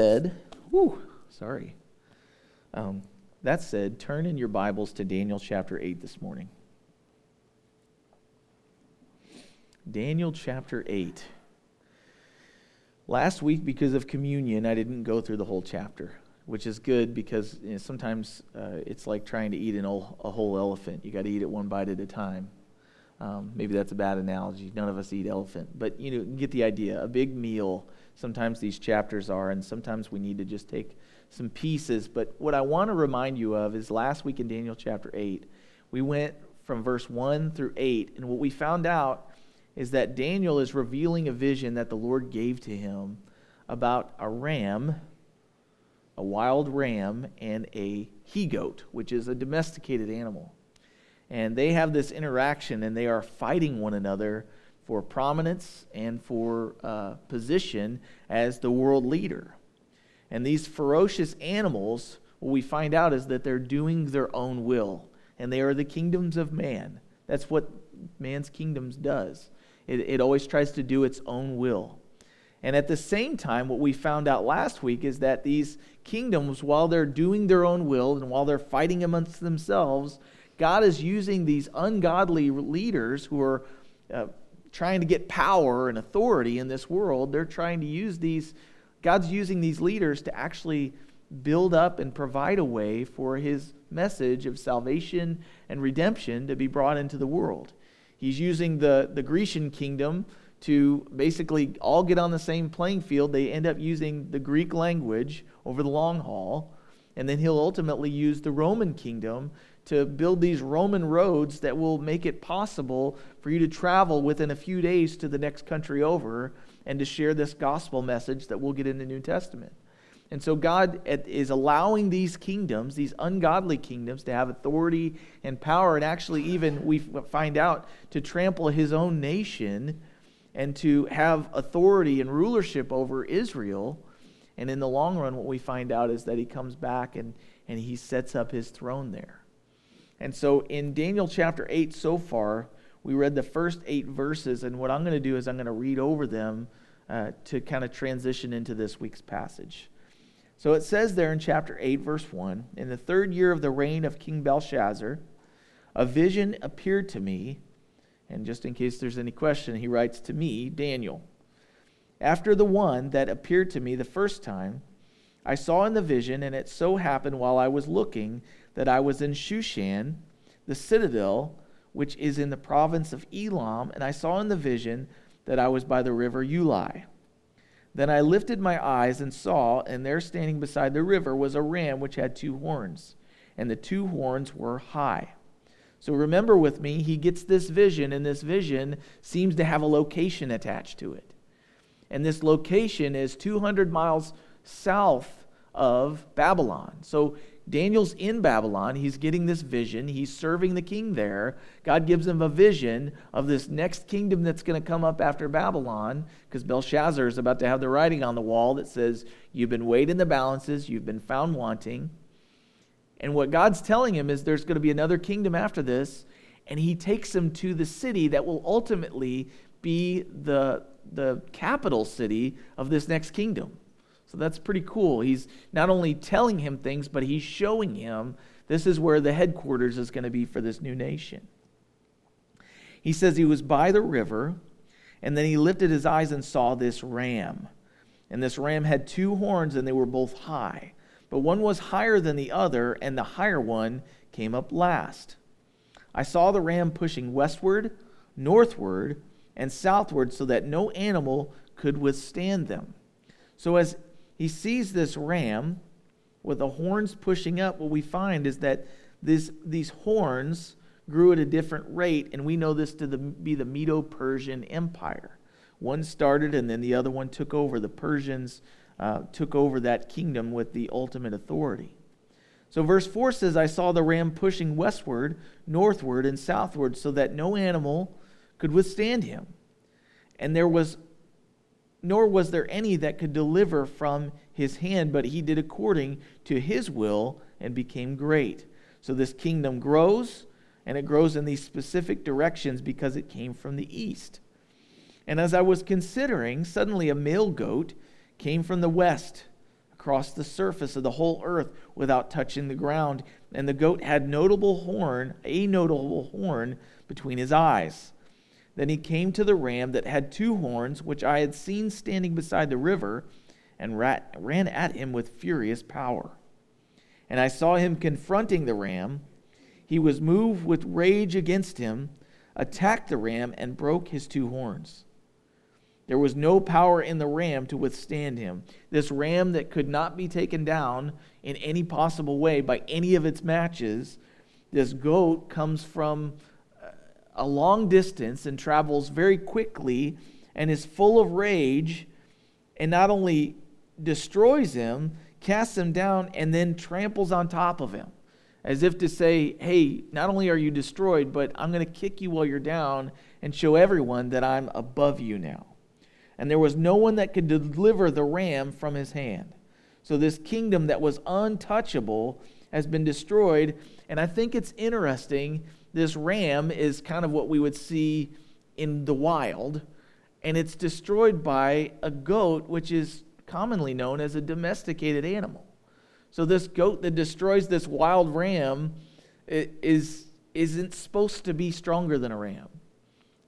said, whew, sorry. Um, that said, turn in your Bibles to Daniel chapter 8 this morning. Daniel chapter 8. Last week, because of communion, I didn't go through the whole chapter, which is good because you know, sometimes uh, it's like trying to eat an old, a whole elephant. You got to eat it one bite at a time. Um, maybe that's a bad analogy. None of us eat elephant, but you know, get the idea. A big meal sometimes these chapters are, and sometimes we need to just take some pieces. But what I want to remind you of is last week in Daniel chapter 8, we went from verse 1 through 8, and what we found out is that Daniel is revealing a vision that the Lord gave to him about a ram, a wild ram, and a he goat, which is a domesticated animal. And they have this interaction and they are fighting one another for prominence and for uh, position as the world leader. And these ferocious animals, what we find out is that they're doing their own will, and they are the kingdoms of man. That's what man's kingdoms does. It, it always tries to do its own will. And at the same time, what we found out last week is that these kingdoms, while they're doing their own will and while they're fighting amongst themselves, God is using these ungodly leaders who are uh, trying to get power and authority in this world. They're trying to use these, God's using these leaders to actually build up and provide a way for his message of salvation and redemption to be brought into the world. He's using the, the Grecian kingdom to basically all get on the same playing field. They end up using the Greek language over the long haul. And then he'll ultimately use the Roman kingdom to build these Roman roads that will make it possible for you to travel within a few days to the next country over and to share this gospel message that we'll get in the New Testament. And so God is allowing these kingdoms, these ungodly kingdoms, to have authority and power, and actually, even we find out, to trample his own nation and to have authority and rulership over Israel. And in the long run, what we find out is that he comes back and, and he sets up his throne there. And so in Daniel chapter 8 so far, we read the first eight verses, and what I'm going to do is I'm going to read over them uh, to kind of transition into this week's passage. So it says there in chapter 8, verse 1 In the third year of the reign of King Belshazzar, a vision appeared to me. And just in case there's any question, he writes to me, Daniel. After the one that appeared to me the first time, I saw in the vision, and it so happened while I was looking that I was in Shushan, the citadel, which is in the province of Elam, and I saw in the vision that I was by the river Ulai. Then I lifted my eyes and saw, and there standing beside the river was a ram which had two horns, and the two horns were high. So remember with me, he gets this vision, and this vision seems to have a location attached to it. And this location is 200 miles south of Babylon. So Daniel's in Babylon. He's getting this vision. He's serving the king there. God gives him a vision of this next kingdom that's going to come up after Babylon because Belshazzar is about to have the writing on the wall that says, You've been weighed in the balances, you've been found wanting. And what God's telling him is there's going to be another kingdom after this, and he takes him to the city that will ultimately be the, the capital city of this next kingdom. So that's pretty cool. He's not only telling him things, but he's showing him this is where the headquarters is going to be for this new nation. He says he was by the river, and then he lifted his eyes and saw this ram. And this ram had two horns, and they were both high. But one was higher than the other, and the higher one came up last. I saw the ram pushing westward, northward, and southward so that no animal could withstand them. So as he sees this ram with the horns pushing up. What we find is that this, these horns grew at a different rate, and we know this to the, be the Medo Persian Empire. One started, and then the other one took over. The Persians uh, took over that kingdom with the ultimate authority. So, verse 4 says, I saw the ram pushing westward, northward, and southward, so that no animal could withstand him. And there was nor was there any that could deliver from his hand, but he did according to his will and became great. So this kingdom grows, and it grows in these specific directions because it came from the east. And as I was considering, suddenly a male goat came from the west across the surface of the whole earth without touching the ground. And the goat had notable horn, a notable horn between his eyes. Then he came to the ram that had two horns, which I had seen standing beside the river, and ran at him with furious power. And I saw him confronting the ram. He was moved with rage against him, attacked the ram, and broke his two horns. There was no power in the ram to withstand him. This ram that could not be taken down in any possible way by any of its matches, this goat comes from a long distance and travels very quickly and is full of rage and not only destroys him, casts him down, and then tramples on top of him. As if to say, hey, not only are you destroyed, but I'm going to kick you while you're down and show everyone that I'm above you now and there was no one that could deliver the ram from his hand. So this kingdom that was untouchable has been destroyed. And I think it's interesting. This ram is kind of what we would see in the wild, and it's destroyed by a goat, which is commonly known as a domesticated animal. So this goat that destroys this wild ram is, isn't supposed to be stronger than a ram.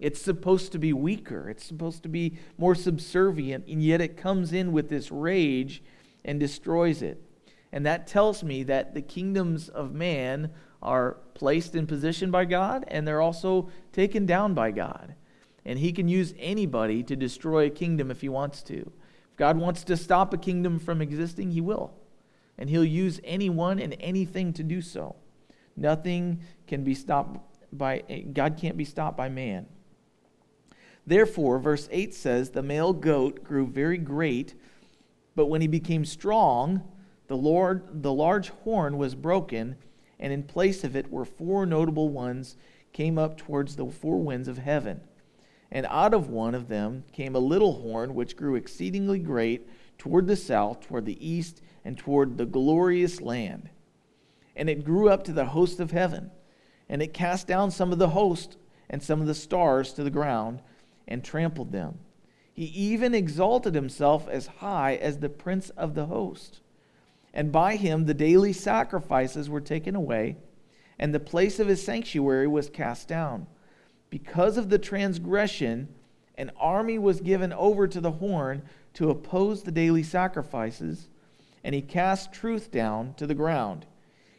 It's supposed to be weaker, it's supposed to be more subservient, and yet it comes in with this rage and destroys it. And that tells me that the kingdoms of man are placed in position by God and they're also taken down by God. And he can use anybody to destroy a kingdom if he wants to. If God wants to stop a kingdom from existing, he will. And he'll use anyone and anything to do so. Nothing can be stopped by God can't be stopped by man. Therefore, verse 8 says, The male goat grew very great, but when he became strong, the, Lord, the large horn was broken, and in place of it were four notable ones came up towards the four winds of heaven. And out of one of them came a little horn which grew exceedingly great toward the south, toward the east, and toward the glorious land. And it grew up to the host of heaven, and it cast down some of the host and some of the stars to the ground and trampled them. He even exalted himself as high as the prince of the host. And by him the daily sacrifices were taken away, and the place of his sanctuary was cast down. Because of the transgression, an army was given over to the horn to oppose the daily sacrifices, and he cast truth down to the ground.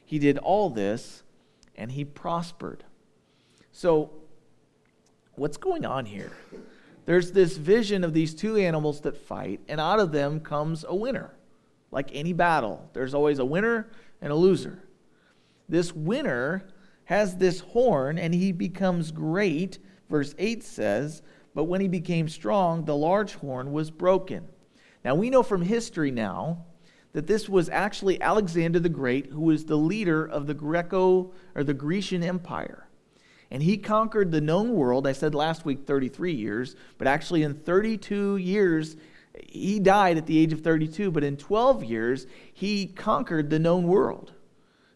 He did all this, and he prospered. So, what's going on here? There's this vision of these two animals that fight, and out of them comes a winner. Like any battle, there's always a winner and a loser. This winner has this horn, and he becomes great, verse 8 says, but when he became strong, the large horn was broken. Now, we know from history now that this was actually Alexander the Great, who was the leader of the Greco or the Grecian Empire and he conquered the known world. I said last week 33 years, but actually in 32 years, he died at the age of 32, but in 12 years, he conquered the known world.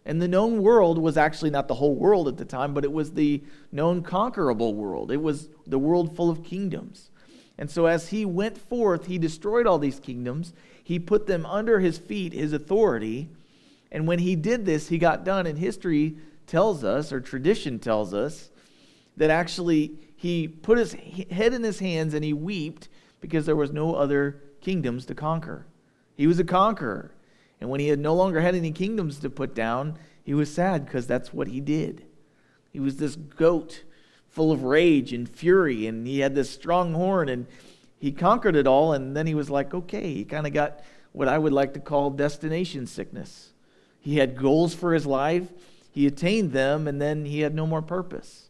And the known world was actually not the whole world at the time, but it was the known conquerable world. It was the world full of kingdoms. And so as he went forth, he destroyed all these kingdoms. He put them under his feet, his authority. And when he did this, he got done. And history tells us, or tradition tells us, that actually he put his head in his hands and he wept because there was no other kingdoms to conquer. He was a conqueror. And when he had no longer had any kingdoms to put down, he was sad because that's what he did. He was this goat full of rage and fury, and he had this strong horn, and he conquered it all. And then he was like, okay, he kind of got what I would like to call destination sickness. He had goals for his life, he attained them, and then he had no more purpose.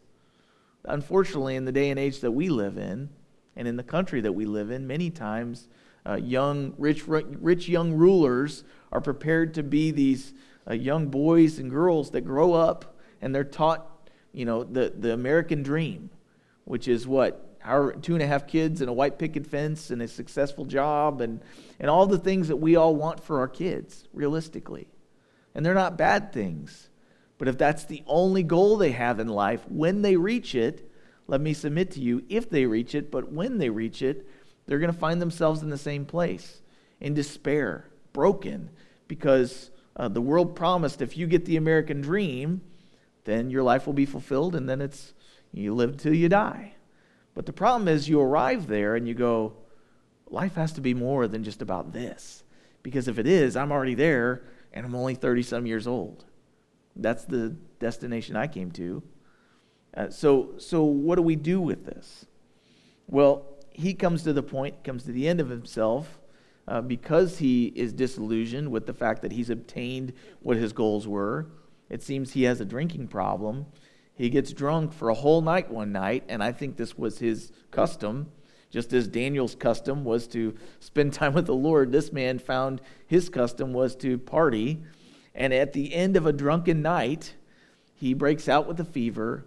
Unfortunately, in the day and age that we live in, and in the country that we live in, many times uh, young, rich, rich young rulers are prepared to be these uh, young boys and girls that grow up and they're taught, you know, the, the American dream, which is what? Our two and a half kids and a white picket fence and a successful job and, and all the things that we all want for our kids, realistically. And they're not bad things. But if that's the only goal they have in life, when they reach it, let me submit to you, if they reach it, but when they reach it, they're going to find themselves in the same place in despair, broken because uh, the world promised if you get the American dream, then your life will be fulfilled and then it's you live till you die. But the problem is you arrive there and you go, life has to be more than just about this. Because if it is, I'm already there and I'm only 30 some years old. That's the destination I came to. Uh, so, so what do we do with this? Well, he comes to the point, comes to the end of himself, uh, because he is disillusioned with the fact that he's obtained what his goals were. It seems he has a drinking problem. He gets drunk for a whole night one night, and I think this was his custom. Just as Daniel's custom was to spend time with the Lord, this man found his custom was to party. And at the end of a drunken night, he breaks out with a fever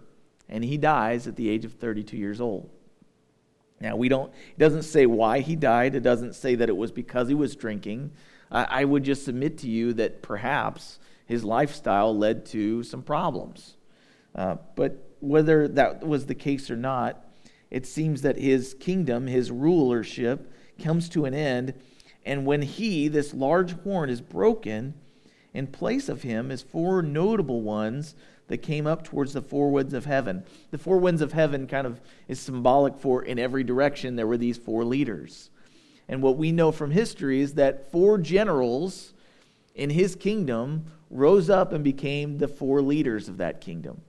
and he dies at the age of 32 years old. Now, we don't, it doesn't say why he died. It doesn't say that it was because he was drinking. I, I would just submit to you that perhaps his lifestyle led to some problems. Uh, but whether that was the case or not, it seems that his kingdom, his rulership, comes to an end. And when he, this large horn, is broken, in place of him is four notable ones that came up towards the four winds of heaven. The four winds of heaven kind of is symbolic for in every direction there were these four leaders. And what we know from history is that four generals in his kingdom rose up and became the four leaders of that kingdom.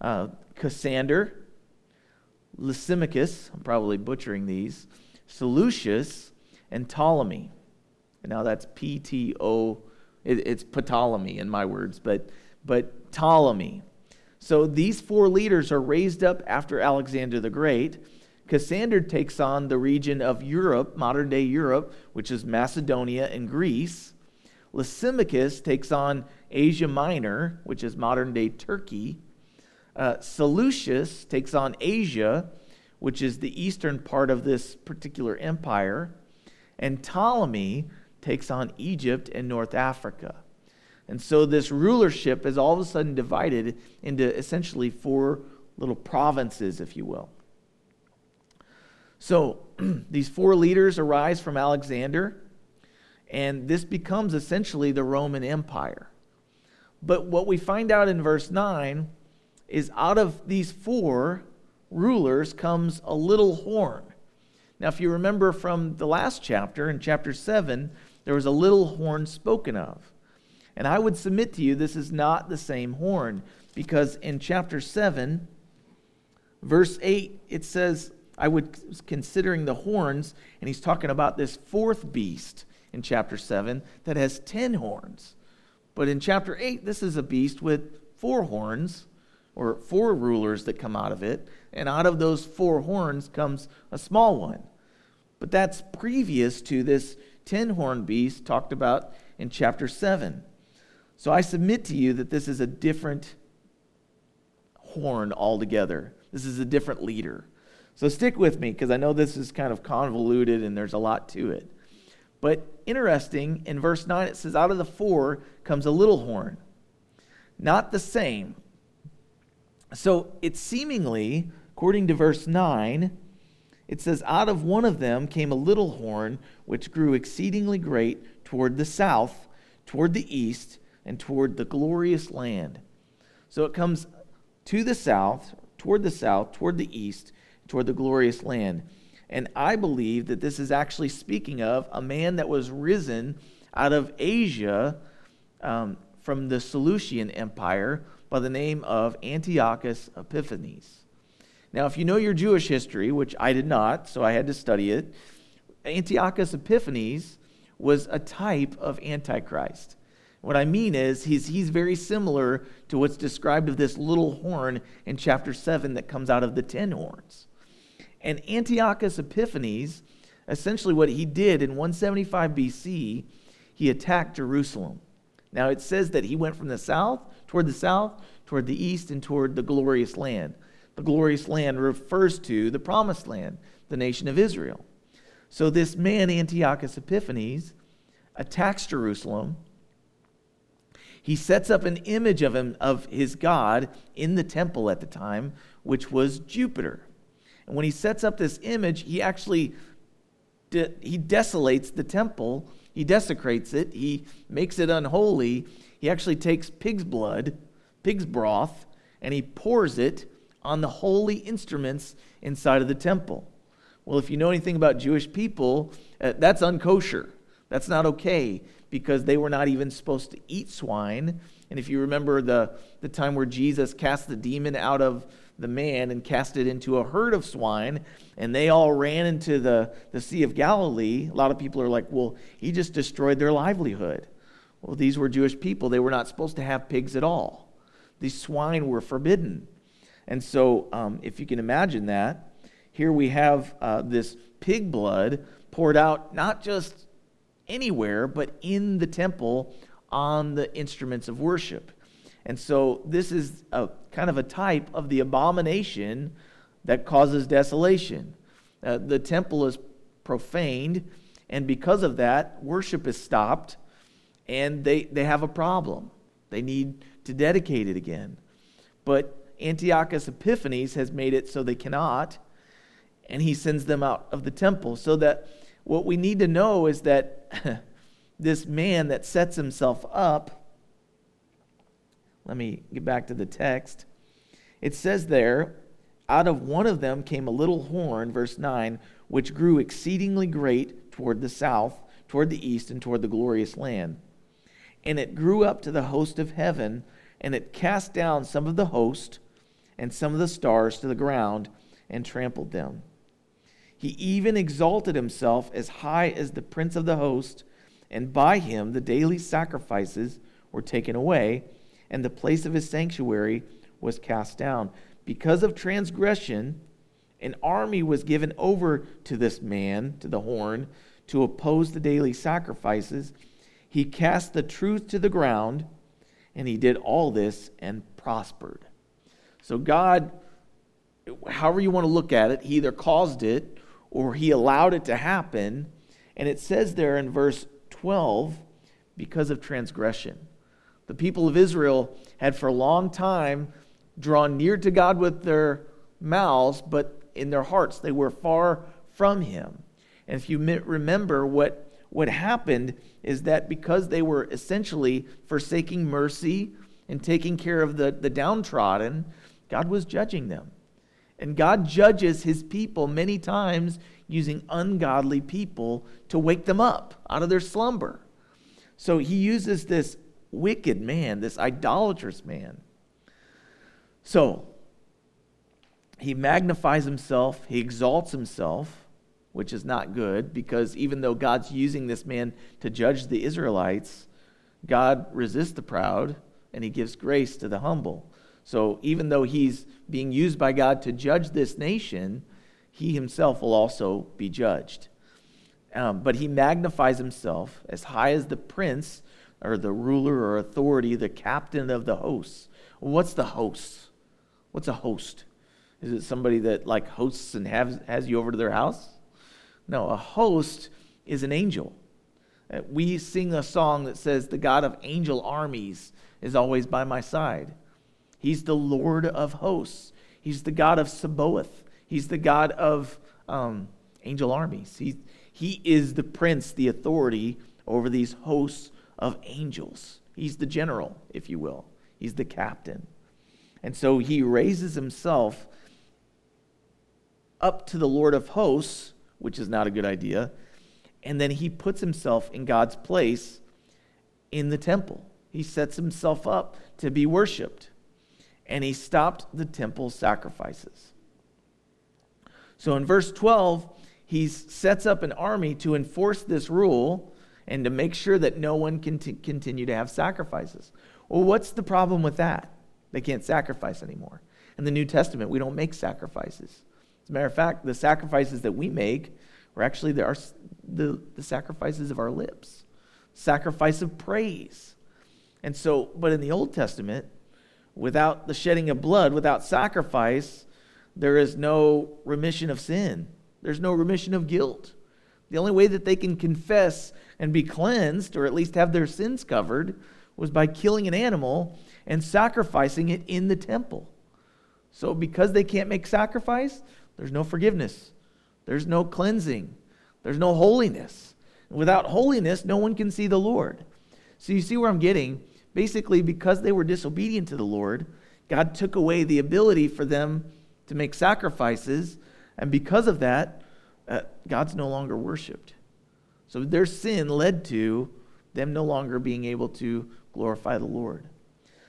Uh, Cassander, Lysimachus, I'm probably butchering these, Seleucus, and Ptolemy. And now that's P T O, it's Ptolemy in my words, but, but Ptolemy. So these four leaders are raised up after Alexander the Great. Cassander takes on the region of Europe, modern day Europe, which is Macedonia and Greece. Lysimachus takes on Asia Minor, which is modern day Turkey. Uh, Seleucus takes on Asia, which is the eastern part of this particular empire. And Ptolemy takes on Egypt and North Africa. And so this rulership is all of a sudden divided into essentially four little provinces, if you will. So these four leaders arise from Alexander, and this becomes essentially the Roman Empire. But what we find out in verse 9 is out of these four rulers comes a little horn. Now, if you remember from the last chapter, in chapter 7, there was a little horn spoken of. And I would submit to you this is not the same horn because in chapter 7, verse 8, it says, I would considering the horns, and he's talking about this fourth beast in chapter 7 that has 10 horns. But in chapter 8, this is a beast with four horns, or four rulers that come out of it, and out of those four horns comes a small one. But that's previous to this 10 horn beast talked about in chapter 7. So I submit to you that this is a different horn altogether. This is a different leader. So stick with me because I know this is kind of convoluted and there's a lot to it. But interesting, in verse 9 it says, Out of the four comes a little horn. Not the same. So it seemingly, according to verse 9, it says, Out of one of them came a little horn, which grew exceedingly great toward the south, toward the east, and toward the glorious land. So it comes to the south, toward the south, toward the east, toward the glorious land. And I believe that this is actually speaking of a man that was risen out of Asia um, from the Seleucian Empire by the name of Antiochus Epiphanes. Now, if you know your Jewish history, which I did not, so I had to study it, Antiochus Epiphanes was a type of Antichrist. What I mean is, he's, he's very similar to what's described of this little horn in chapter 7 that comes out of the ten horns. And Antiochus Epiphanes, essentially what he did in 175 BC, he attacked Jerusalem. Now it says that he went from the south, toward the south, toward the east, and toward the glorious land. The glorious land refers to the promised land, the nation of Israel. So this man, Antiochus Epiphanes, attacks Jerusalem he sets up an image of him of his god in the temple at the time which was jupiter and when he sets up this image he actually de- he desolates the temple he desecrates it, he makes it unholy. He actually takes pig's blood, pig's broth, and he pours it on the holy instruments inside of the temple. Well, if you know anything about Jewish people, uh, that's unkosher. That's not okay because they were not even supposed to eat swine. And if you remember the, the time where Jesus cast the demon out of the man and cast it into a herd of swine, and they all ran into the, the Sea of Galilee, a lot of people are like, well, he just destroyed their livelihood. Well, these were Jewish people. They were not supposed to have pigs at all. These swine were forbidden. And so, um, if you can imagine that, here we have uh, this pig blood poured out not just anywhere, but in the temple on the instruments of worship. And so, this is a kind of a type of the abomination that causes desolation. Uh, the temple is profaned, and because of that, worship is stopped, and they, they have a problem. They need to dedicate it again. But Antiochus Epiphanes has made it so they cannot, and he sends them out of the temple. So that what we need to know is that this man that sets himself up, let me get back to the text. It says there, out of one of them came a little horn, verse 9, which grew exceedingly great toward the south, toward the east, and toward the glorious land. And it grew up to the host of heaven, and it cast down some of the host and some of the stars to the ground and trampled them. He even exalted himself as high as the prince of the host, and by him the daily sacrifices were taken away, and the place of his sanctuary was cast down. Because of transgression, an army was given over to this man, to the horn, to oppose the daily sacrifices. He cast the truth to the ground, and he did all this and prospered. So, God, however you want to look at it, He either caused it or He allowed it to happen. And it says there in verse 12, because of transgression. The people of Israel had for a long time drawn near to God with their mouths, but in their hearts they were far from Him. And if you remember what, what happened is that because they were essentially forsaking mercy and taking care of the, the downtrodden, God was judging them. And God judges his people many times using ungodly people to wake them up out of their slumber. So he uses this wicked man, this idolatrous man. So he magnifies himself, he exalts himself, which is not good because even though God's using this man to judge the Israelites, God resists the proud and he gives grace to the humble. So even though he's being used by God to judge this nation, he himself will also be judged. Um, but he magnifies himself as high as the prince or the ruler or authority, the captain of the hosts. What's the host? What's a host? Is it somebody that like hosts and has, has you over to their house? No, a host is an angel. Uh, we sing a song that says, The God of angel armies is always by my side. He's the Lord of hosts. He's the God of Sabaoth. He's the God of um, angel armies. He, he is the prince, the authority over these hosts of angels. He's the general, if you will. He's the captain. And so he raises himself up to the Lord of hosts, which is not a good idea. And then he puts himself in God's place in the temple. He sets himself up to be worshiped and he stopped the temple sacrifices. So in verse 12, he sets up an army to enforce this rule and to make sure that no one can t- continue to have sacrifices. Well, what's the problem with that? They can't sacrifice anymore. In the New Testament, we don't make sacrifices. As a matter of fact, the sacrifices that we make are actually the, the, the sacrifices of our lips, sacrifice of praise. And so, but in the Old Testament, Without the shedding of blood, without sacrifice, there is no remission of sin. There's no remission of guilt. The only way that they can confess and be cleansed, or at least have their sins covered, was by killing an animal and sacrificing it in the temple. So, because they can't make sacrifice, there's no forgiveness, there's no cleansing, there's no holiness. Without holiness, no one can see the Lord. So you see where I'm getting? Basically, because they were disobedient to the Lord, God took away the ability for them to make sacrifices. And because of that, uh, God's no longer worshiped. So their sin led to them no longer being able to glorify the Lord.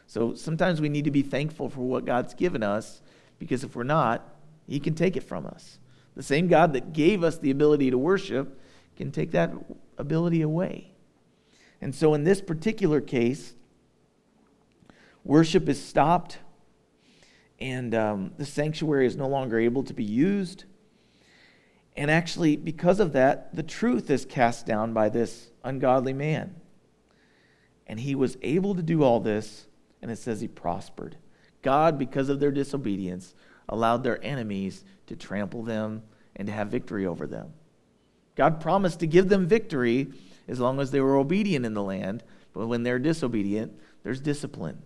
So sometimes we need to be thankful for what God's given us because if we're not, He can take it from us. The same God that gave us the ability to worship can take that ability away. And so in this particular case, worship is stopped and um, the sanctuary is no longer able to be used. And actually, because of that, the truth is cast down by this ungodly man. And he was able to do all this, and it says he prospered. God, because of their disobedience, allowed their enemies to trample them and to have victory over them. God promised to give them victory as long as they were obedient in the land, but when they're disobedient, there's discipline.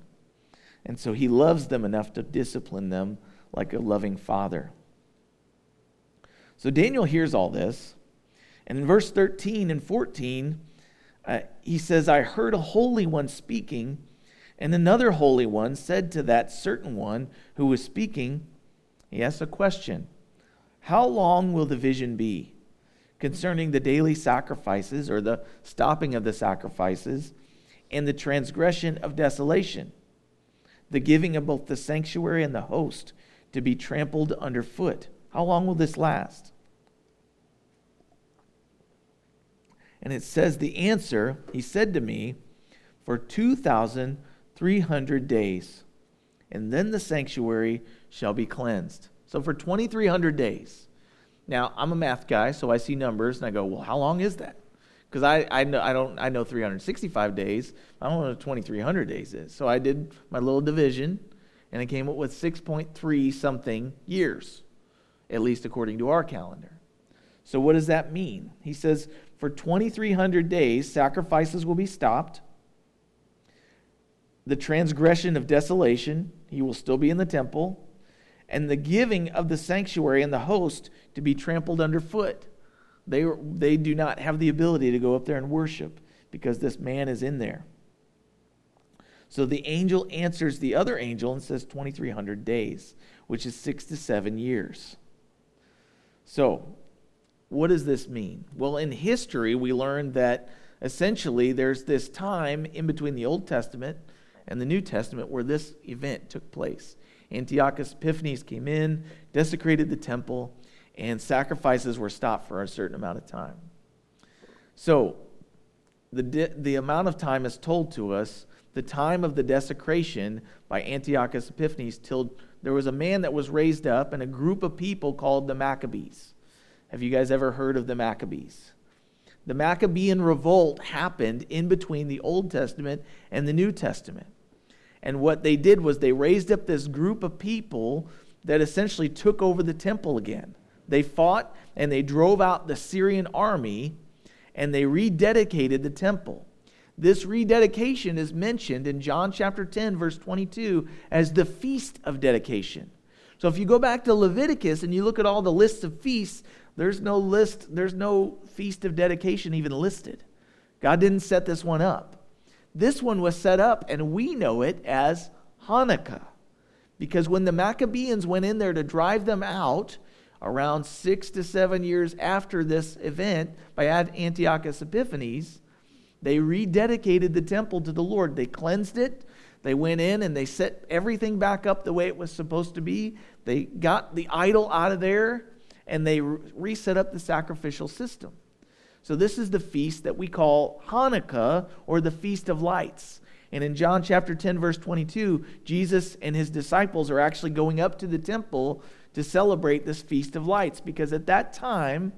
And so he loves them enough to discipline them like a loving father. So Daniel hears all this. And in verse 13 and 14, uh, he says, I heard a holy one speaking, and another holy one said to that certain one who was speaking, he asked a question How long will the vision be concerning the daily sacrifices or the stopping of the sacrifices and the transgression of desolation? The giving of both the sanctuary and the host to be trampled underfoot. How long will this last? And it says, The answer, he said to me, for 2,300 days, and then the sanctuary shall be cleansed. So for 2,300 days. Now, I'm a math guy, so I see numbers and I go, Well, how long is that? Because I, I know I don't I know 365 days. I don't know what 2300 days is. So I did my little division, and I came up with 6.3 something years, at least according to our calendar. So what does that mean? He says for 2300 days sacrifices will be stopped. The transgression of desolation, he will still be in the temple, and the giving of the sanctuary and the host to be trampled underfoot. They, they do not have the ability to go up there and worship because this man is in there. So the angel answers the other angel and says 2,300 days, which is six to seven years. So, what does this mean? Well, in history, we learned that essentially there's this time in between the Old Testament and the New Testament where this event took place. Antiochus Epiphanes came in, desecrated the temple, and sacrifices were stopped for a certain amount of time. So, the, the amount of time is told to us the time of the desecration by Antiochus Epiphanes till there was a man that was raised up and a group of people called the Maccabees. Have you guys ever heard of the Maccabees? The Maccabean revolt happened in between the Old Testament and the New Testament. And what they did was they raised up this group of people that essentially took over the temple again. They fought and they drove out the Syrian army and they rededicated the temple. This rededication is mentioned in John chapter 10, verse 22, as the feast of dedication. So if you go back to Leviticus and you look at all the lists of feasts, there's no list, there's no feast of dedication even listed. God didn't set this one up. This one was set up, and we know it as Hanukkah. Because when the Maccabees went in there to drive them out, around six to seven years after this event by Antiochus Epiphanes, they rededicated the temple to the Lord. They cleansed it. They went in and they set everything back up the way it was supposed to be. They got the idol out of there and they reset up the sacrificial system. So, this is the feast that we call Hanukkah or the Feast of Lights. And in John chapter 10, verse 22, Jesus and his disciples are actually going up to the temple to celebrate this Feast of Lights because at that time,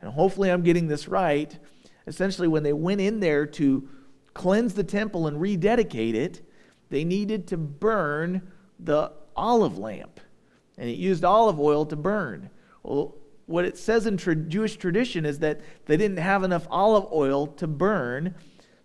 and hopefully I'm getting this right, essentially when they went in there to cleanse the temple and rededicate it, they needed to burn the olive lamp. And it used olive oil to burn. Well, what it says in tra- Jewish tradition is that they didn't have enough olive oil to burn.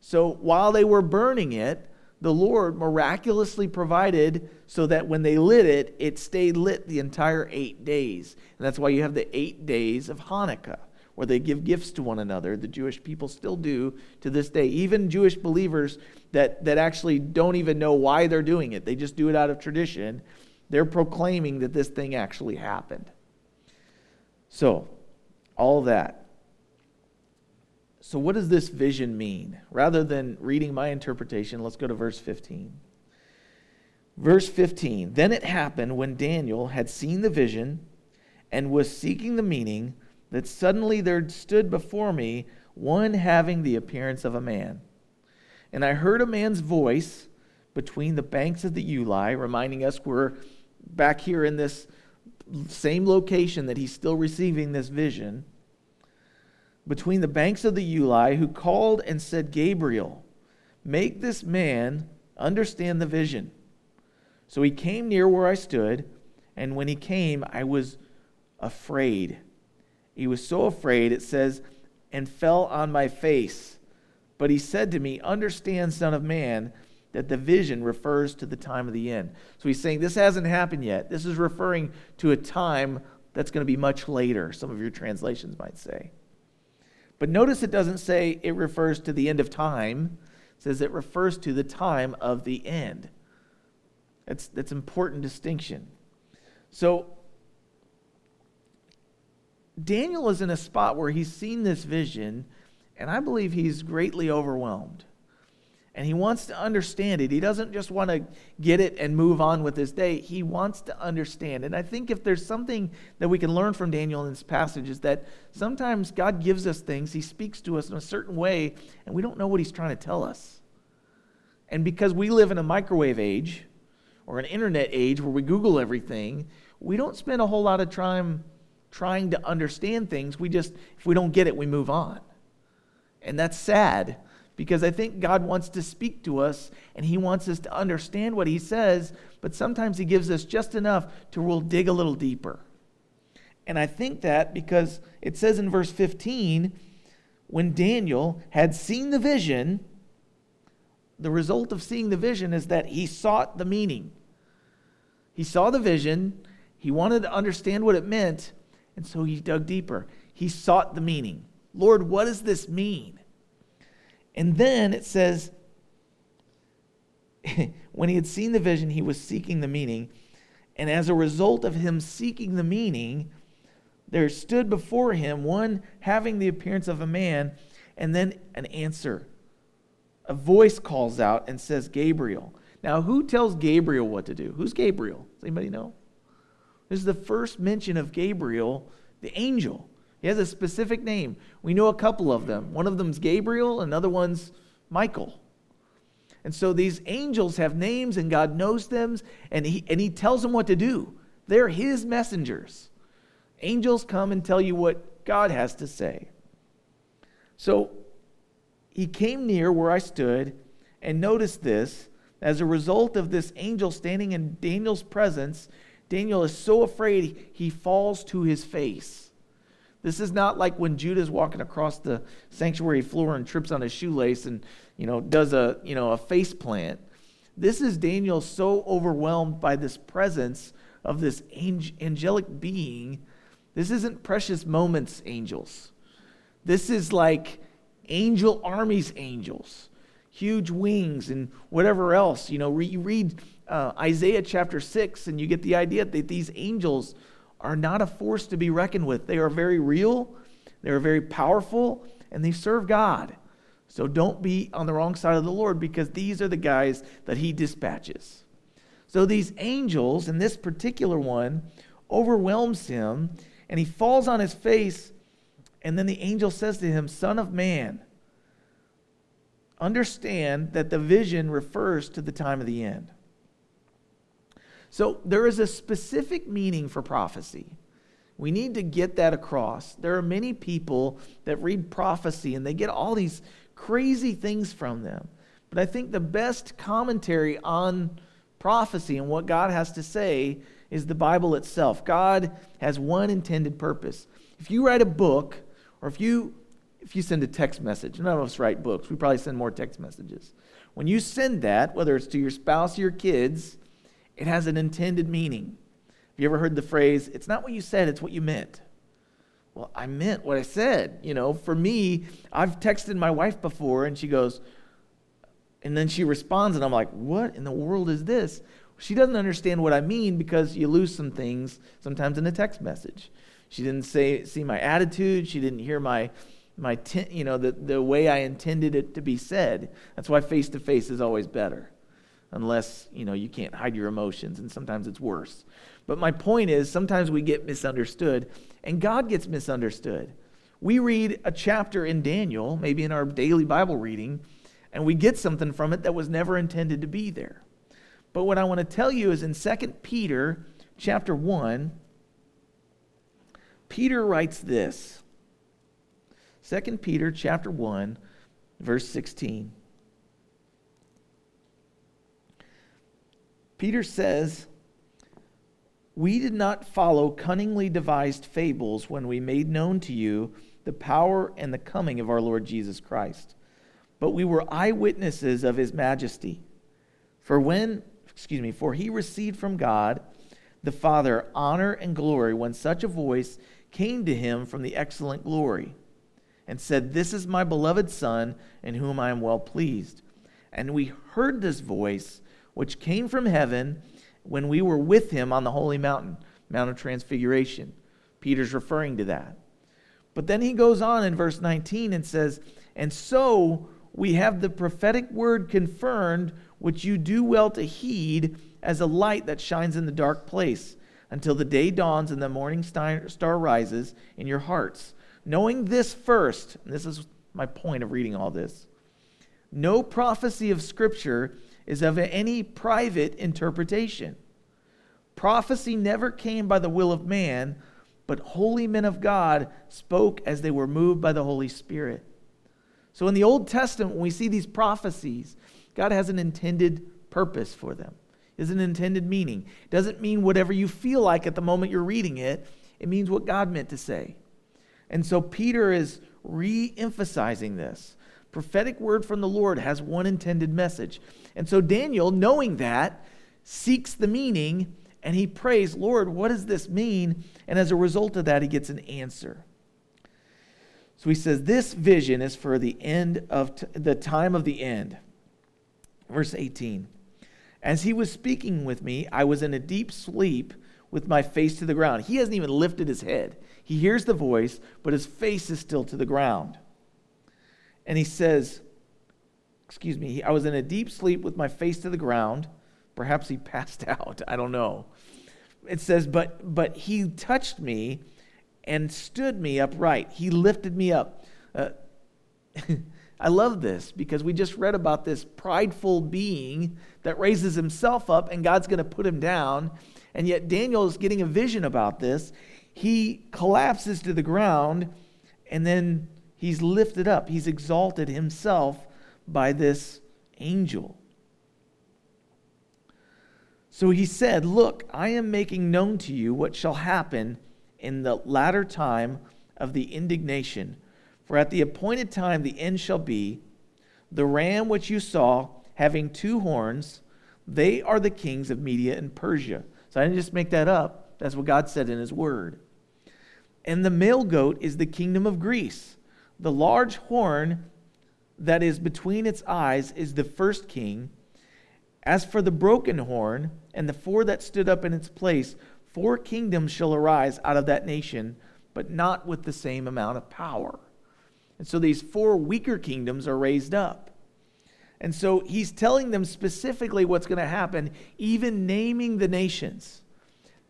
So while they were burning it, the Lord miraculously provided so that when they lit it, it stayed lit the entire eight days. And that's why you have the eight days of Hanukkah, where they give gifts to one another. The Jewish people still do to this day. Even Jewish believers that, that actually don't even know why they're doing it, they just do it out of tradition. They're proclaiming that this thing actually happened. So, all that. So, what does this vision mean? Rather than reading my interpretation, let's go to verse 15. Verse 15 Then it happened when Daniel had seen the vision and was seeking the meaning that suddenly there stood before me one having the appearance of a man. And I heard a man's voice between the banks of the Ulai, reminding us we're back here in this same location that he's still receiving this vision. Between the banks of the Ulai, who called and said, Gabriel, make this man understand the vision. So he came near where I stood, and when he came, I was afraid. He was so afraid, it says, and fell on my face. But he said to me, Understand, Son of Man, that the vision refers to the time of the end. So he's saying this hasn't happened yet. This is referring to a time that's going to be much later, some of your translations might say. But notice it doesn't say it refers to the end of time, it says it refers to the time of the end. That's, that's important distinction. So, Daniel is in a spot where he's seen this vision, and I believe he's greatly overwhelmed. And he wants to understand it. He doesn't just want to get it and move on with his day. He wants to understand. And I think if there's something that we can learn from Daniel in this passage is that sometimes God gives us things, he speaks to us in a certain way, and we don't know what he's trying to tell us. And because we live in a microwave age, or an internet age where we Google everything, we don't spend a whole lot of time trying to understand things. We just, if we don't get it, we move on. And that's sad because I think God wants to speak to us and He wants us to understand what He says, but sometimes He gives us just enough to we'll dig a little deeper. And I think that because it says in verse 15, when Daniel had seen the vision, the result of seeing the vision is that he sought the meaning. He saw the vision, he wanted to understand what it meant, and so he dug deeper. He sought the meaning. Lord, what does this mean? And then it says, when he had seen the vision, he was seeking the meaning. And as a result of him seeking the meaning, there stood before him one having the appearance of a man, and then an answer a voice calls out and says, Gabriel. Now, who tells Gabriel what to do? Who's Gabriel? Does anybody know? This is the first mention of Gabriel, the angel. He has a specific name. We know a couple of them. One of them's Gabriel, another one's Michael. And so these angels have names and God knows them and he, and he tells them what to do. They're his messengers. Angels come and tell you what God has to say. So he came near where I stood and noticed this. As a result of this angel standing in Daniel's presence, Daniel is so afraid he falls to his face. This is not like when Judah's walking across the sanctuary floor and trips on his shoelace and, you know, does a, you know, a face plant. This is Daniel so overwhelmed by this presence of this angelic being. This isn't precious moments, angels. This is like angel armies, angels, huge wings, and whatever else. You know, you read uh, Isaiah chapter 6, and you get the idea that these angels are not a force to be reckoned with. They are very real, they are very powerful, and they serve God. So don't be on the wrong side of the Lord because these are the guys that he dispatches. So these angels, and this particular one, overwhelms him, and he falls on his face and then the angel says to him, Son of man, understand that the vision refers to the time of the end. So there is a specific meaning for prophecy. We need to get that across. There are many people that read prophecy and they get all these crazy things from them. But I think the best commentary on prophecy and what God has to say is the Bible itself. God has one intended purpose. If you write a book or if you if you send a text message, none of us write books. We probably send more text messages. When you send that, whether it's to your spouse or your kids, it has an intended meaning. Have you ever heard the phrase, it's not what you said, it's what you meant? well, I meant what I said. You know, for me, I've texted my wife before and she goes, and then she responds, and I'm like, what in the world is this? She doesn't understand what I mean because you lose some things sometimes in a text message. She didn't say, see my attitude. She didn't hear my, my t- you know, the, the way I intended it to be said. That's why face to face is always better, unless, you know, you can't hide your emotions, and sometimes it's worse. But my point is, sometimes we get misunderstood, and God gets misunderstood. We read a chapter in Daniel, maybe in our daily Bible reading, and we get something from it that was never intended to be there. But what I want to tell you is in 2 Peter chapter 1, Peter writes this. 2 Peter chapter 1, verse 16. Peter says, we did not follow cunningly devised fables when we made known to you the power and the coming of our Lord Jesus Christ, but we were eyewitnesses of his majesty. For when, excuse me, for he received from God the Father honor and glory when such a voice came to him from the excellent glory and said, This is my beloved Son, in whom I am well pleased. And we heard this voice, which came from heaven when we were with him on the holy mountain, Mount of Transfiguration. Peter's referring to that. But then he goes on in verse 19 and says, And so we have the prophetic word confirmed, which you do well to heed as a light that shines in the dark place until the day dawns and the morning star rises in your hearts. Knowing this first, and this is my point of reading all this no prophecy of Scripture is of any private interpretation. Prophecy never came by the will of man, but holy men of God spoke as they were moved by the Holy Spirit. So in the Old Testament, when we see these prophecies, God has an intended purpose for them. Is an intended meaning. It doesn't mean whatever you feel like at the moment you're reading it. It means what God meant to say. And so Peter is re-emphasizing this. Prophetic word from the Lord has one intended message. And so Daniel, knowing that, seeks the meaning and he prays, Lord, what does this mean? And as a result of that, he gets an answer. So he says, This vision is for the end of t- the time of the end. Verse 18. As he was speaking with me, I was in a deep sleep with my face to the ground. He hasn't even lifted his head. He hears the voice, but his face is still to the ground. And he says, excuse me, I was in a deep sleep with my face to the ground. Perhaps he passed out. I don't know. It says, but, but he touched me and stood me upright. He lifted me up. Uh, I love this because we just read about this prideful being that raises himself up and God's going to put him down. And yet Daniel is getting a vision about this. He collapses to the ground and then he's lifted up. He's exalted himself by this angel. So he said, Look, I am making known to you what shall happen in the latter time of the indignation. For at the appointed time the end shall be. The ram which you saw, having two horns, they are the kings of Media and Persia. So I didn't just make that up. That's what God said in his word. And the male goat is the kingdom of Greece. The large horn that is between its eyes is the first king. As for the broken horn and the four that stood up in its place, four kingdoms shall arise out of that nation, but not with the same amount of power. And so these four weaker kingdoms are raised up. And so he's telling them specifically what's going to happen, even naming the nations.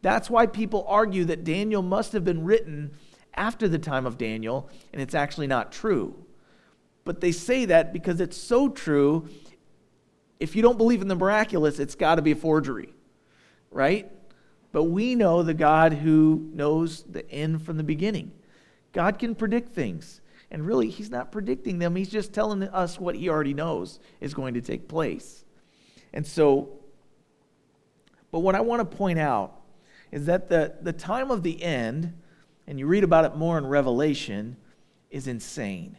That's why people argue that Daniel must have been written after the time of Daniel, and it's actually not true. But they say that because it's so true. If you don't believe in the miraculous, it's got to be a forgery, right? But we know the God who knows the end from the beginning. God can predict things. And really, He's not predicting them, He's just telling us what He already knows is going to take place. And so, but what I want to point out is that the, the time of the end, and you read about it more in Revelation, is insane.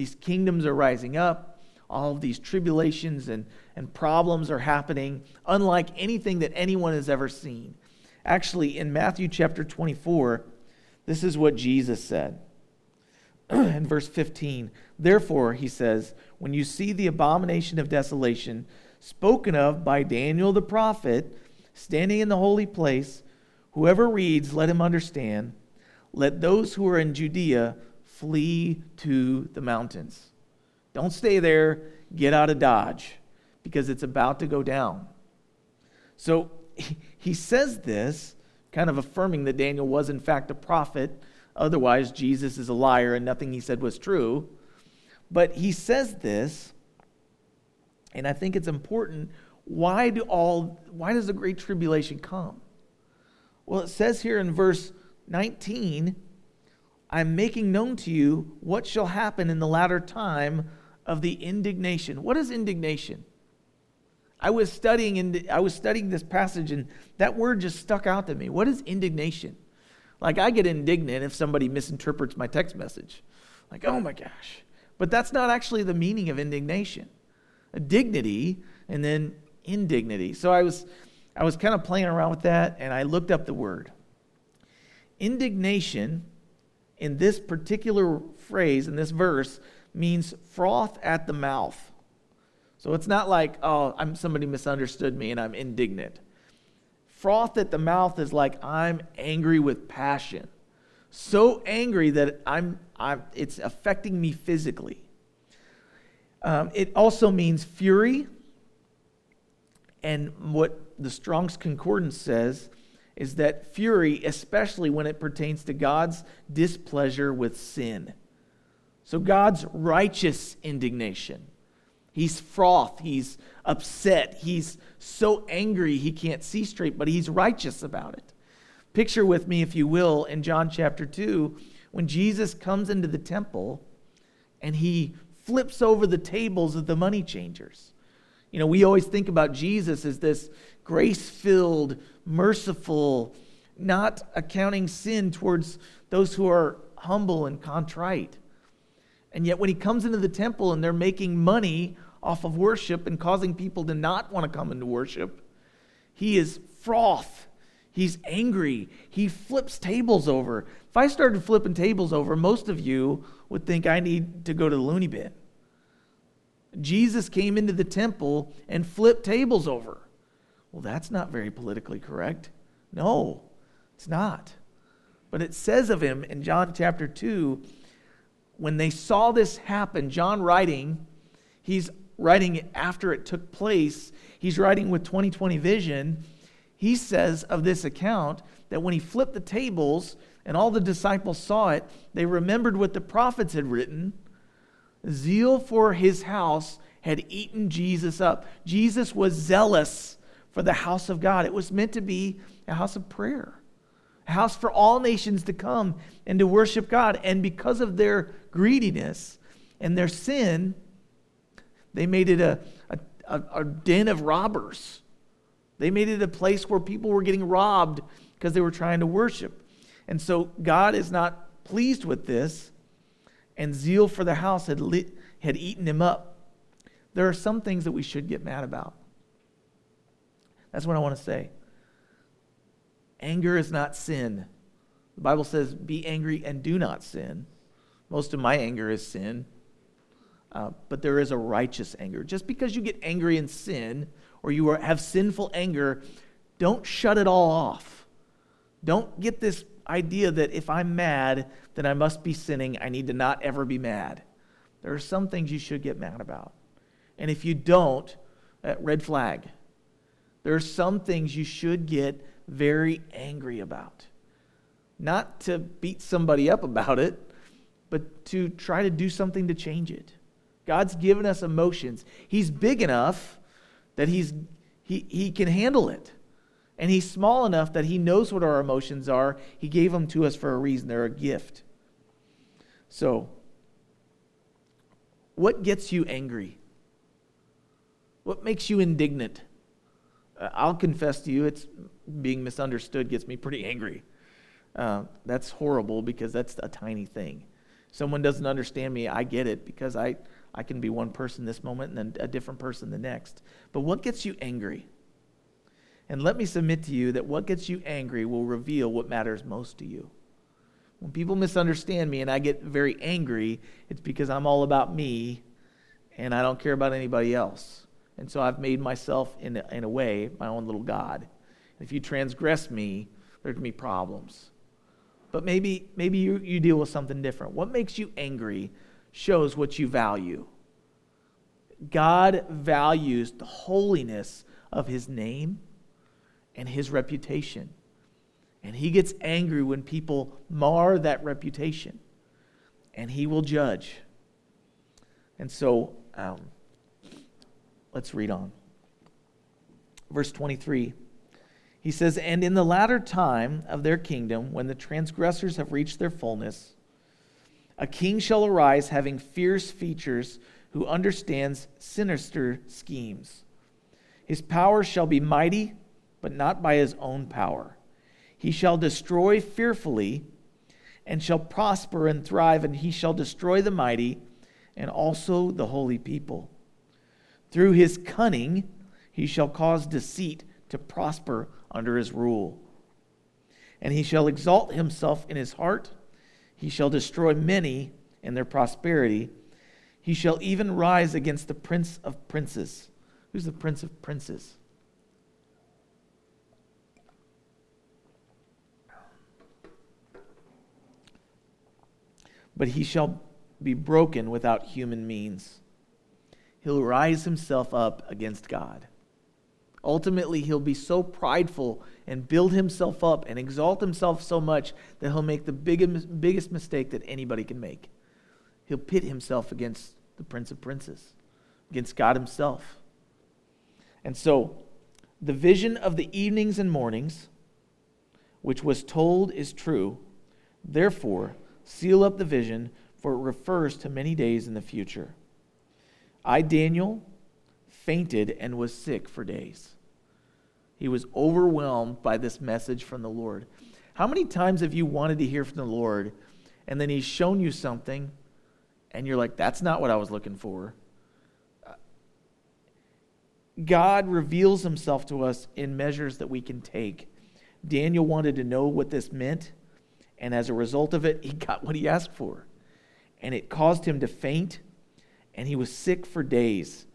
These kingdoms are rising up. All of these tribulations and, and problems are happening, unlike anything that anyone has ever seen. Actually, in Matthew chapter 24, This is what Jesus said. in verse 15, therefore, he says, when you see the abomination of desolation spoken of by Daniel the prophet standing in the holy place, whoever reads, let him understand. Let those who are in Judea flee to the mountains. Don't stay there, get out of Dodge, because it's about to go down. So he says this, kind of affirming that Daniel was, in fact, a prophet. Otherwise, Jesus is a liar and nothing he said was true. But he says this, and I think it's important. Why do all why does the great tribulation come? Well, it says here in verse 19, I'm making known to you what shall happen in the latter time of the indignation. What is indignation? I was studying in, I was studying this passage and that word just stuck out to me. What is indignation? Like I get indignant if somebody misinterprets my text message. Like, "Oh my gosh." But that's not actually the meaning of indignation. A dignity and then indignity. So I was I was kind of playing around with that and I looked up the word. Indignation in this particular phrase in this verse means froth at the mouth. So it's not like, oh, I'm somebody misunderstood me and I'm indignant. Froth at the mouth is like I'm angry with passion. So angry that I'm, I'm it's affecting me physically. Um, it also means fury. And what the Strong's Concordance says is that fury, especially when it pertains to God's displeasure with sin. So, God's righteous indignation. He's froth. He's upset. He's so angry he can't see straight, but he's righteous about it. Picture with me, if you will, in John chapter 2, when Jesus comes into the temple and he flips over the tables of the money changers. You know, we always think about Jesus as this grace filled, merciful, not accounting sin towards those who are humble and contrite. And yet, when he comes into the temple and they're making money off of worship and causing people to not want to come into worship, he is froth. He's angry. He flips tables over. If I started flipping tables over, most of you would think I need to go to the loony bin. Jesus came into the temple and flipped tables over. Well, that's not very politically correct. No, it's not. But it says of him in John chapter 2 when they saw this happen, John writing, he's writing after it took place, he's writing with 2020 vision. He says of this account that when he flipped the tables and all the disciples saw it, they remembered what the prophets had written. Zeal for his house had eaten Jesus up. Jesus was zealous for the house of God. It was meant to be a house of prayer a house for all nations to come and to worship God. And because of their greediness and their sin, they made it a, a, a, den of robbers. They made it a place where people were getting robbed because they were trying to worship. And so God is not pleased with this, and zeal for the house had, lit, had eaten him up. There are some things that we should get mad about. That's what I want to say. Anger is not sin. The Bible says, be angry and do not sin. Most of my anger is sin. Uh, but there is a righteous anger. Just because you get angry in sin or you are, have sinful anger, don't shut it all off. Don't get this idea that if I'm mad, then I must be sinning. I need to not ever be mad. There are some things you should get mad about. And if you don't, uh, red flag. There are some things you should get very angry about. Not to beat somebody up about it, but to try to do something to change it. God's given us emotions. He's big enough that he's, he, he can handle it. And he's small enough that he knows what our emotions are. He gave them to us for a reason, they're a gift. So, what gets you angry? What makes you indignant? Uh, I'll confess to you, it's being misunderstood gets me pretty angry. Uh, that's horrible because that's a tiny thing. Someone doesn't understand me, I get it because I, I can be one person this moment and then a different person the next. But what gets you angry? And let me submit to you that what gets you angry will reveal what matters most to you. When people misunderstand me and I get very angry, it's because I'm all about me and I don't care about anybody else. And so I've made myself, in a, in a way, my own little God. If you transgress me, there can be problems. But maybe, maybe you, you deal with something different. What makes you angry shows what you value. God values the holiness of his name and his reputation. And he gets angry when people mar that reputation. And he will judge. And so, um, let's read on. Verse 23. He says, And in the latter time of their kingdom, when the transgressors have reached their fullness, a king shall arise having fierce features who understands sinister schemes. His power shall be mighty, but not by his own power. He shall destroy fearfully and shall prosper and thrive, and he shall destroy the mighty and also the holy people. Through his cunning, he shall cause deceit to prosper under his rule. And he shall exalt himself in his heart. He shall destroy many in their prosperity. He shall even rise against the prince of princes. Who's the prince of princes? But he shall be broken without human means. He'll rise himself up against God. Ultimately, he'll be so prideful and build himself up and exalt himself so much that he'll make the biggest, biggest mistake that anybody can make. He'll pit himself against the Prince of Princes, against God himself. And so, the vision of the evenings and mornings, which was told, is true. Therefore, seal up the vision, for it refers to many days in the future. I, Daniel, fainted and was sick for days. He was overwhelmed by this message from the Lord. How many times have you wanted to hear from the Lord and then He's shown you something and you're like, that's not what I was looking for? God reveals Himself to us in measures that we can take. Daniel wanted to know what this meant, and as a result of it, he got what he asked for. And it caused him to faint, and he was sick for days.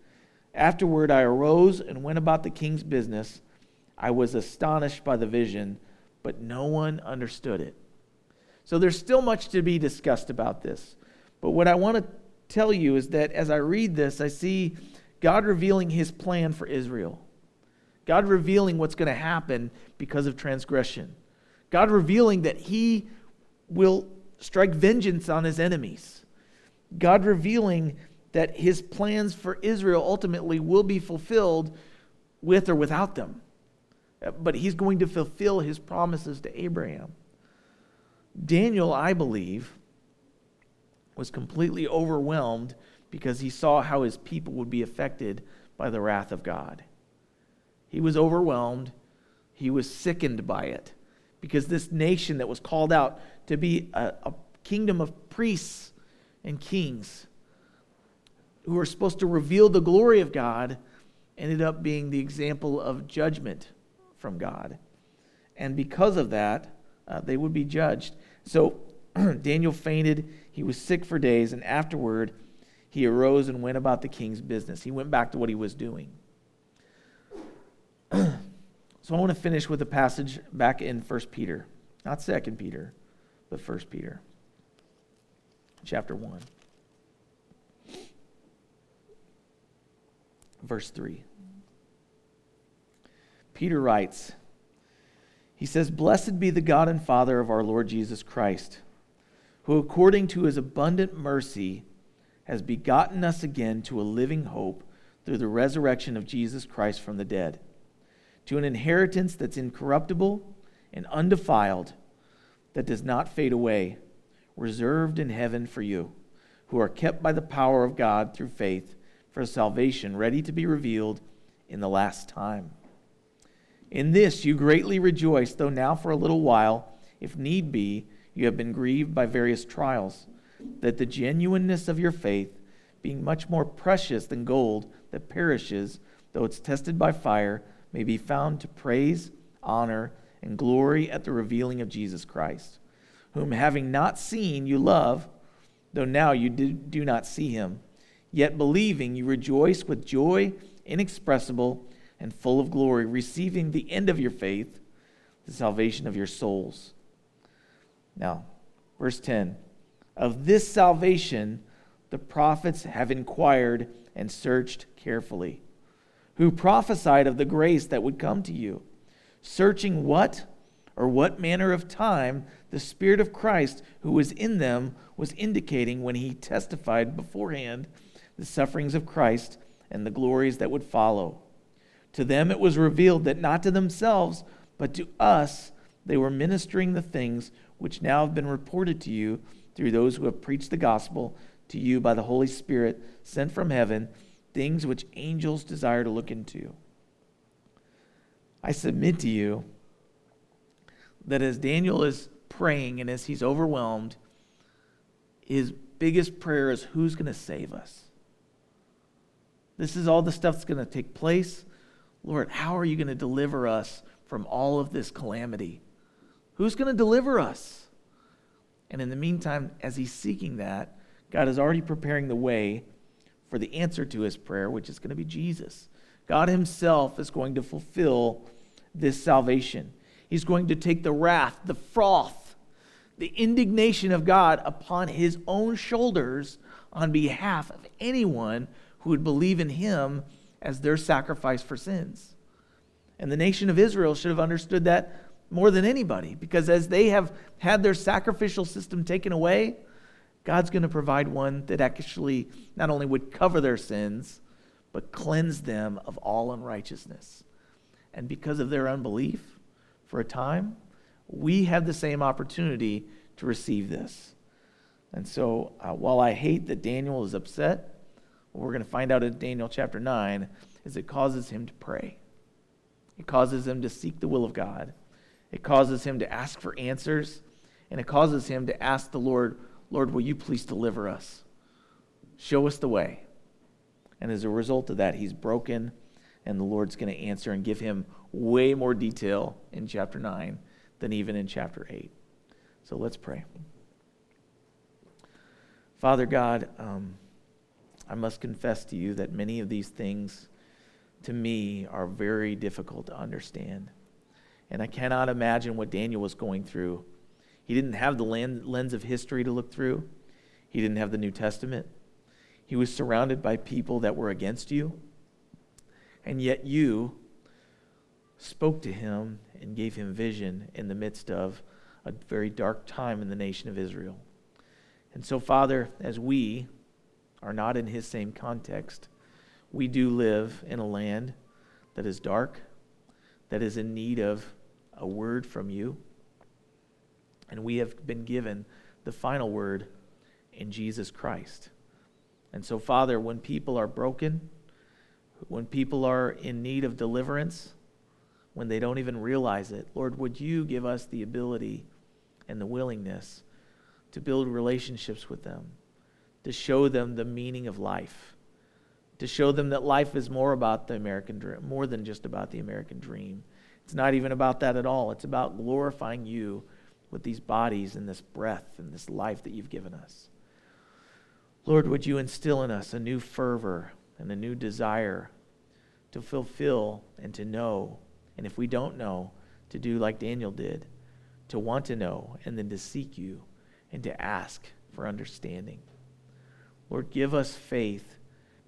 Afterward, I arose and went about the king's business. I was astonished by the vision, but no one understood it. So there's still much to be discussed about this. But what I want to tell you is that as I read this, I see God revealing his plan for Israel. God revealing what's going to happen because of transgression. God revealing that he will strike vengeance on his enemies. God revealing that his plans for Israel ultimately will be fulfilled with or without them. Uh, but he's going to fulfill his promises to Abraham. Daniel, I believe, was completely overwhelmed because he saw how his people would be affected by the wrath of God. He was overwhelmed, he was sickened by it because this nation that was called out to be a, a kingdom of priests and kings who were supposed to reveal the glory of God ended up being the example of judgment from God. And because of that, uh, they would be judged. So Daniel fainted. He was sick for days, and afterward, he arose and went about the king's business. He went back to what he was doing. so I want to finish with a passage back in 1 Peter, not 2 Peter, but 1 Peter, chapter 1. Verse 3. Peter writes, he says, Blessed be the God and Father of our Lord Jesus Christ, who according to his abundant mercy has begotten us again to a living hope through the resurrection of Jesus Christ from the dead, to an inheritance that's incorruptible and undefiled, that does not fade away, reserved in heaven for you, who are kept by the power of God through faith for salvation, ready to be revealed in the last time. In this you greatly rejoice, though now for a little while, if need be, you have been grieved by various trials that the genuineness of your faith, being much more precious than gold that perishes, though it's tested by fire, may be found to praise, honor, and glory at the revealing of Jesus Christ, whom having not seen you love, though now you do, not see him. Yet believing, you rejoice with joy inexpressible and full of glory, receiving the end of your faith, the salvation of your souls. Now, verse 10 Of this salvation the prophets have inquired and searched carefully, who prophesied of the grace that would come to you, searching what or what manner of time the Spirit of Christ who was in them was indicating when he testified beforehand the sufferings of Christ and the glories that would follow. To them it was revealed that not to themselves, but to us they were ministering the things which now have been reported to you through those who have preached the gospel to you by the Holy Spirit sent from heaven, things which angels desire to look into. I submit to you that as Daniel is praying and as he's overwhelmed, his biggest prayer is who's going to save us? This is all the stuff that's going to take place. Lord, how are you going to deliver us from all of this calamity? Who's going to deliver us? And in the meantime, as he's seeking that, God is already preparing the way for the answer to his prayer, which is going to be Jesus. God himself is going to fulfill this salvation. He's going to take the wrath, the froth, the indignation of God upon his own shoulders on behalf of anyone who would believe in him as their sacrifice for sins. And the nation of Israel should have understood that more than anybody because as they have had their sacrificial system taken away, God's going to provide one that actually not only would cover their sins, but cleanse them of all unrighteousness. And because of their unbelief, for a time, we have the same opportunity to receive this. And so, uh, while I hate that Daniel is upset, what we're going to find out in Daniel chapter 9 is it causes him to pray. It causes him to seek the will of God. It causes him to ask for answers. And it causes him to ask the Lord, Lord, will you please deliver us? Show us the way. And as a result of that, he's broken, and the Lord's going to answer and give him way more detail in chapter 9 than even in chapter 8. So let's pray. Father God, um, I must confess to you that many of these things to me are very difficult to understand. And I cannot imagine what Daniel was going through. He didn't have the lens of history to look through, he didn't have the New Testament. He was surrounded by people that were against you. And yet you spoke to him and gave him vision in the midst of a very dark time in the nation of Israel. And so, Father, as we are not in his same context. We do live in a land that is dark, that is in need of a word from you. And we have been given the final word in Jesus Christ. And so, Father, when people are broken, when people are in need of deliverance, when they don't even realize it, Lord, would you give us the ability and the willingness to build relationships with them? To show them the meaning of life, to show them that life is more about the American dream, more than just about the American dream. It's not even about that at all. It's about glorifying you with these bodies and this breath and this life that you've given us. Lord, would you instill in us a new fervor and a new desire to fulfill and to know, and if we don't know, to do like Daniel did, to want to know and then to seek you and to ask for understanding. Lord, give us faith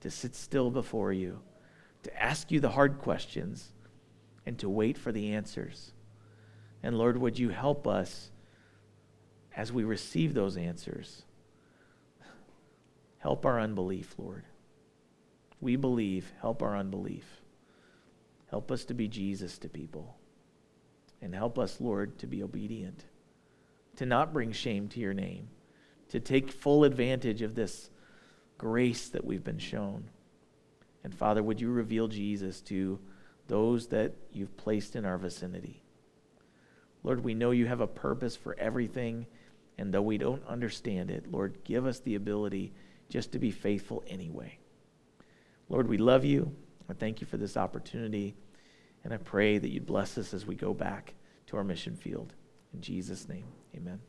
to sit still before you, to ask you the hard questions, and to wait for the answers. And Lord, would you help us as we receive those answers? Help our unbelief, Lord. We believe, help our unbelief. Help us to be Jesus to people. And help us, Lord, to be obedient, to not bring shame to your name, to take full advantage of this grace that we've been shown. And Father, would you reveal Jesus to those that you've placed in our vicinity? Lord, we know you have a purpose for everything, and though we don't understand it, Lord, give us the ability just to be faithful anyway. Lord, we love you. I thank you for this opportunity, and I pray that you'd bless us as we go back to our mission field. In Jesus' name, amen.